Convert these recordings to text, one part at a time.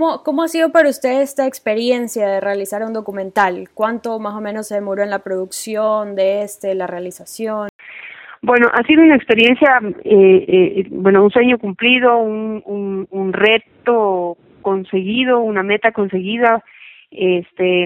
¿Cómo, ¿Cómo, ha sido para usted esta experiencia de realizar un documental? ¿Cuánto más o menos se demoró en la producción de este, la realización? Bueno, ha sido una experiencia, eh, eh, bueno, un sueño cumplido, un, un, un reto conseguido, una meta conseguida. Este,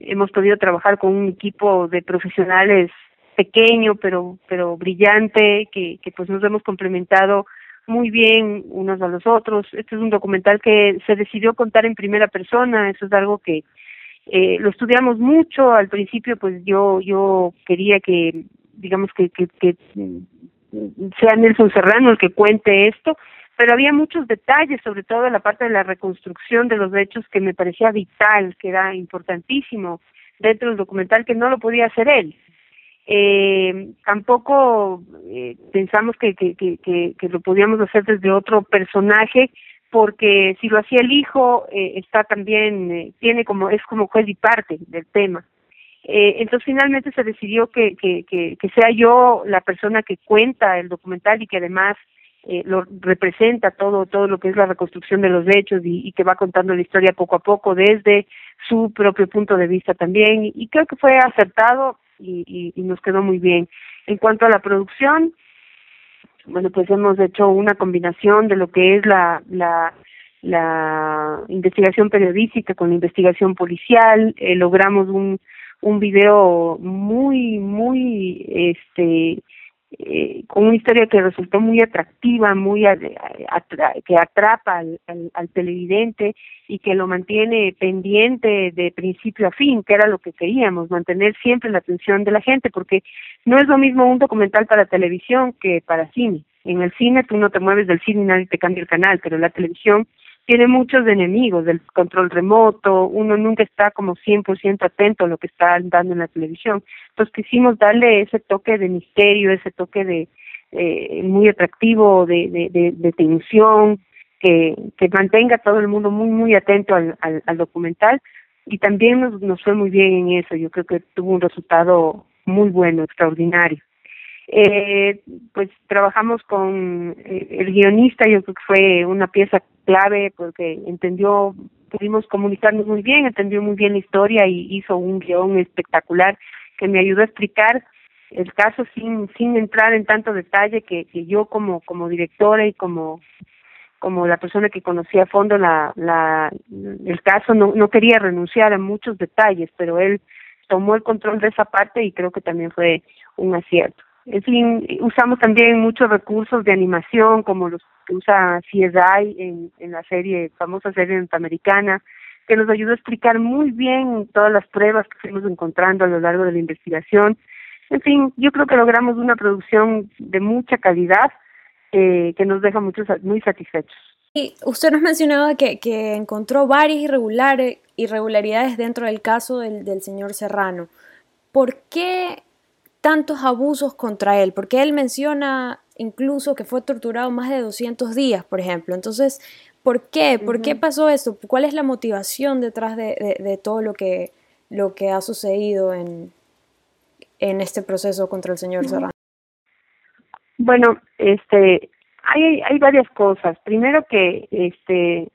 hemos podido trabajar con un equipo de profesionales pequeño pero pero brillante que, que pues nos hemos complementado muy bien unos a los otros. Este es un documental que se decidió contar en primera persona, eso es algo que eh, lo estudiamos mucho. Al principio, pues yo yo quería que, digamos que, que, que sea Nelson Serrano el que cuente esto, pero había muchos detalles, sobre todo en la parte de la reconstrucción de los hechos que me parecía vital, que era importantísimo dentro del documental, que no lo podía hacer él. Eh, tampoco eh, pensamos que, que, que, que, lo podíamos hacer desde otro personaje, porque si lo hacía el hijo, eh, está también, eh, tiene como, es como juez y parte del tema. Eh, entonces finalmente se decidió que, que, que, que sea yo la persona que cuenta el documental y que además eh, lo representa todo todo lo que es la reconstrucción de los hechos y, y, que va contando la historia poco a poco desde su propio punto de vista también y, creo que fue acertado y, y, y, nos quedó muy bien. En cuanto a la producción, bueno, pues hemos hecho una combinación de lo que es la, la, la investigación periodística con la investigación policial, eh, logramos un, un video muy, muy, este, eh, con una historia que resultó muy atractiva, muy atra que atrapa al, al, televidente y que lo mantiene pendiente de principio a fin, que era lo que queríamos, mantener siempre la atención de la gente, porque no es lo mismo un documental para televisión que para cine. En el cine tú no te mueves del cine y nadie te cambia el canal, pero la televisión tiene muchos enemigos, del control remoto, uno nunca está como 100% atento a lo que está dando en la televisión. Entonces quisimos darle ese toque de misterio, ese toque de eh, muy atractivo, de, de, de, de tensión, que, que mantenga a todo el mundo muy, muy atento al, al, al documental. Y también nos, fue muy bien en eso, yo creo que tuvo un resultado muy bueno, extraordinario. Eh, pues trabajamos con eh, el guionista, yo creo que fue una pieza clave porque entendió, pudimos comunicarnos muy bien, entendió muy bien la historia y hizo un guion espectacular que me ayudó a explicar el caso sin sin entrar en tanto detalle que, que yo como como directora y como como la persona que conocía a fondo la la el caso no no quería renunciar a muchos detalles pero él tomó el control de esa parte y creo que también fue un acierto. En fin, usamos también muchos recursos de animación, como los que usa CSI en, en la serie, famosa serie norteamericana, que nos ayudó a explicar muy bien todas las pruebas que fuimos encontrando a lo largo de la investigación. En fin, yo creo que logramos una producción de mucha calidad eh, que nos deja muchos, muy satisfechos. Y usted nos mencionaba que, que encontró varias irregularidades dentro del caso del, del señor Serrano. ¿Por qué tantos abusos contra él, porque él menciona incluso que fue torturado más de 200 días, por ejemplo. Entonces, ¿por qué? ¿Por uh -huh. qué pasó esto? ¿Cuál es la motivación detrás de, de, de, todo lo que, lo que ha sucedido en, en este proceso contra el señor uh -huh. Serrano? Bueno, este, hay, hay varias cosas. Primero que, este,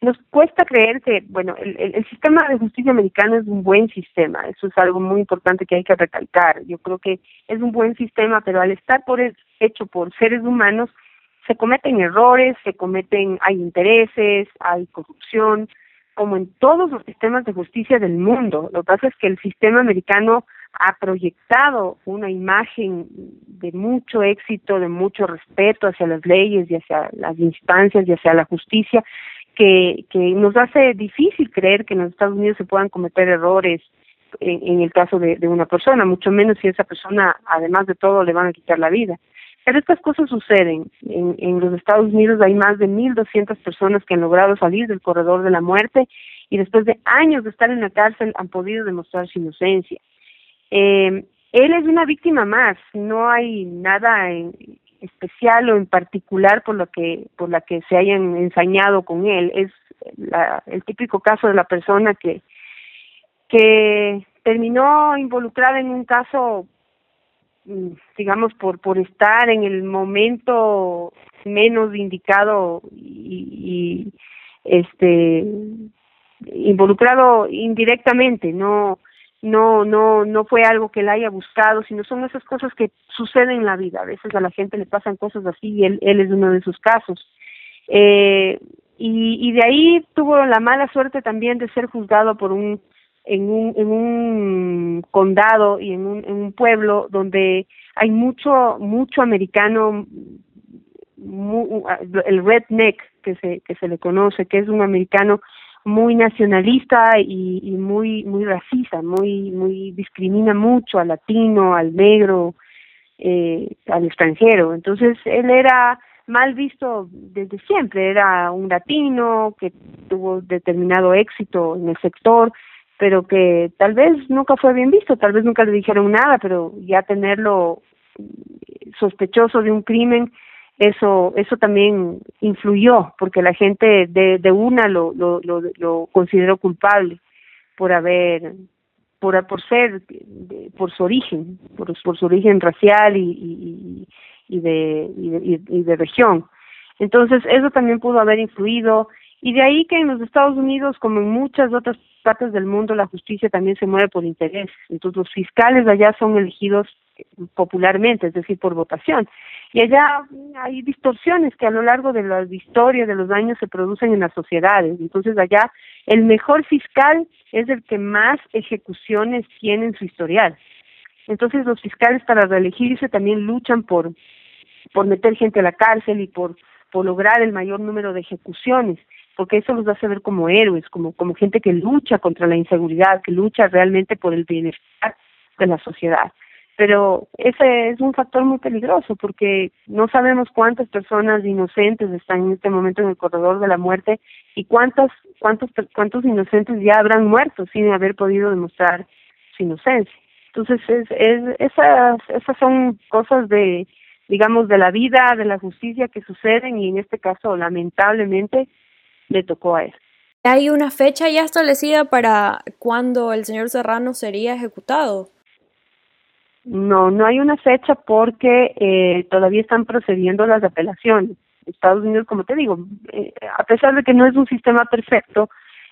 nos cuesta creer que, bueno, el, el, sistema de justicia americano es un buen sistema, eso es algo muy importante que hay que recalcar. Yo creo que es un buen sistema, pero al estar por hecho por seres humanos, se cometen errores, se cometen, hay intereses, hay corrupción, como en todos los sistemas de justicia del mundo. Lo que pasa es que el sistema americano ha proyectado una imagen de mucho éxito, de mucho respeto hacia las leyes y hacia las instancias y hacia la justicia, que, que nos hace difícil creer que en los Estados Unidos se puedan cometer errores en, el caso de, una persona, mucho menos si esa persona, además de todo, le van a quitar la vida. Pero estas cosas suceden. En, en los Estados Unidos hay más de 1.200 personas que han logrado salir del corredor de la muerte y después de años de estar en la cárcel han podido demostrar su inocencia. Eh, él es una víctima más, no hay nada en, especial o en particular por lo que por la que se hayan ensañado con él es la, el típico caso de la persona que que terminó involucrada en un caso mm, digamos por por estar en el momento menos indicado y, y este involucrado indirectamente, no no no no fue algo que él haya buscado, sino son esas cosas que suceden en la vida. A veces a la gente le pasan cosas así y él él es uno de esos casos. Eh, y, y de ahí tuvo la mala suerte también de ser juzgado por un en un, en un condado y en un, en un pueblo donde hay mucho mucho americano el redneck que se que se le conoce que es un americano muy nacionalista y, y muy muy racista muy muy discrimina mucho al latino al negro eh, al extranjero. Entonces él era mal visto desde siempre. Era un latino que tuvo determinado éxito en el sector pero que tal vez nunca fue bien visto, tal vez nunca le dijeron nada, pero ya tenerlo sospechoso de un crimen, eso eso también influyó, porque la gente de, de una lo, lo, lo, consideró culpable por haber por, por ser por su origen por, por su origen racial y, y, y de, y de y de región entonces eso también pudo haber influido y de ahí que en los Estados Unidos, como en muchas otras partes del mundo, la justicia también se mueve por interés. Entonces los fiscales allá son elegidos popularmente, es decir, por votación. Y allá hay distorsiones que a lo largo de la historia de los años se producen en las sociedades. Entonces allá el mejor fiscal es el que más ejecuciones tiene en su historial. Entonces los fiscales para reelegirse también luchan por por meter gente a la cárcel y por por lograr el mayor número de ejecuciones porque eso los hace ver como héroes, como, como gente que lucha contra la inseguridad, que lucha realmente por el bienestar de la sociedad. Pero ese es un factor muy peligroso porque no sabemos cuántas personas inocentes están en este momento en el corredor de la muerte y cuántos, cuántos, cuántos inocentes ya habrán muerto sin haber podido demostrar su inocencia. Entonces, es, es, esas, esas son cosas de, digamos, de la vida, de la justicia que suceden y en este caso, lamentablemente, le tocó a él. ¿Hay una fecha ya establecida para cuándo el señor Serrano sería ejecutado? No, no hay una fecha porque eh, todavía están procediendo las apelaciones. Estados Unidos, como te digo, eh, a pesar de que no es un sistema perfecto,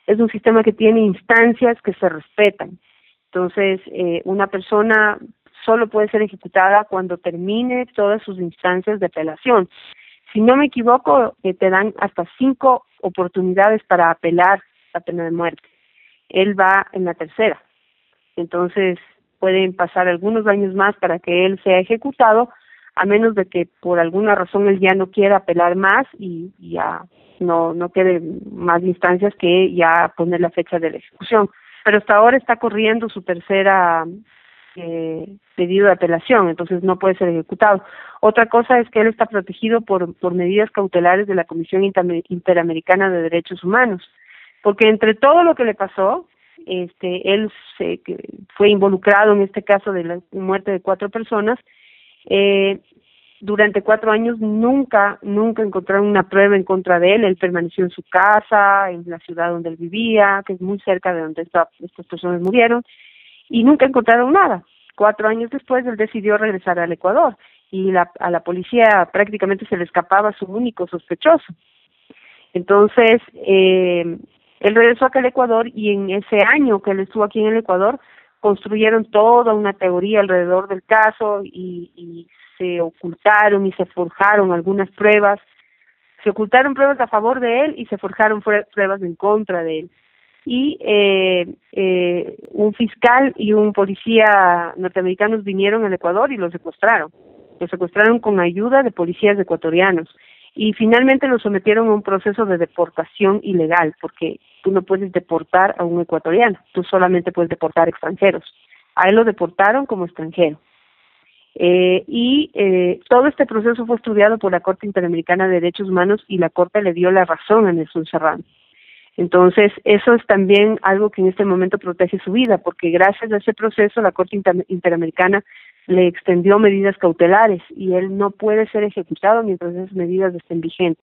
es un sistema que tiene instancias que se respetan. Entonces, eh, una persona solo puede ser ejecutada cuando termine todas sus instancias de apelación. Si no me equivoco, eh, te dan hasta cinco oportunidades para apelar la pena de muerte. Él va en la tercera. Entonces, pueden pasar algunos años más para que él sea ejecutado, a menos de que por alguna razón él ya no quiera apelar más y, ya no no quede más instancias que ya poner la fecha de la ejecución. Pero hasta ahora está corriendo su tercera eh, pedido de apelación, entonces no puede ser ejecutado. Otra cosa es que él está protegido por, por medidas cautelares de la Comisión Interamericana de Derechos Humanos, porque entre todo lo que le pasó, este, él se, fue involucrado en este caso de la muerte de cuatro personas, eh, durante cuatro años nunca, nunca encontraron una prueba en contra de él. Él permaneció en su casa, en la ciudad donde él vivía, que es muy cerca de donde estas personas murieron, y nunca encontraron nada. Cuatro años después él decidió regresar al Ecuador y la, a la policía prácticamente se le escapaba su único sospechoso. Entonces, eh, él regresó acá al Ecuador y en ese año que él estuvo aquí en el Ecuador, construyeron toda una teoría alrededor del caso y, y se ocultaron y se forjaron algunas pruebas. Se ocultaron pruebas a favor de él y se forjaron pruebas en contra de él y eh, eh, un fiscal y un policía norteamericanos vinieron al Ecuador y lo secuestraron. Lo secuestraron con ayuda de policías ecuatorianos y finalmente lo sometieron a un proceso de deportación ilegal porque tú no puedes deportar a un ecuatoriano, tú solamente puedes deportar extranjeros. A él lo deportaron como extranjero. Eh, y eh, todo este proceso fue estudiado por la Corte Interamericana de Derechos Humanos y la Corte le dio la razón a Nelson Serrano. Entonces, eso es también algo que en este momento protege su vida, porque gracias a ese proceso la Corte Interamericana le extendió medidas cautelares y él no puede ser ejecutado mientras esas medidas estén vigentes.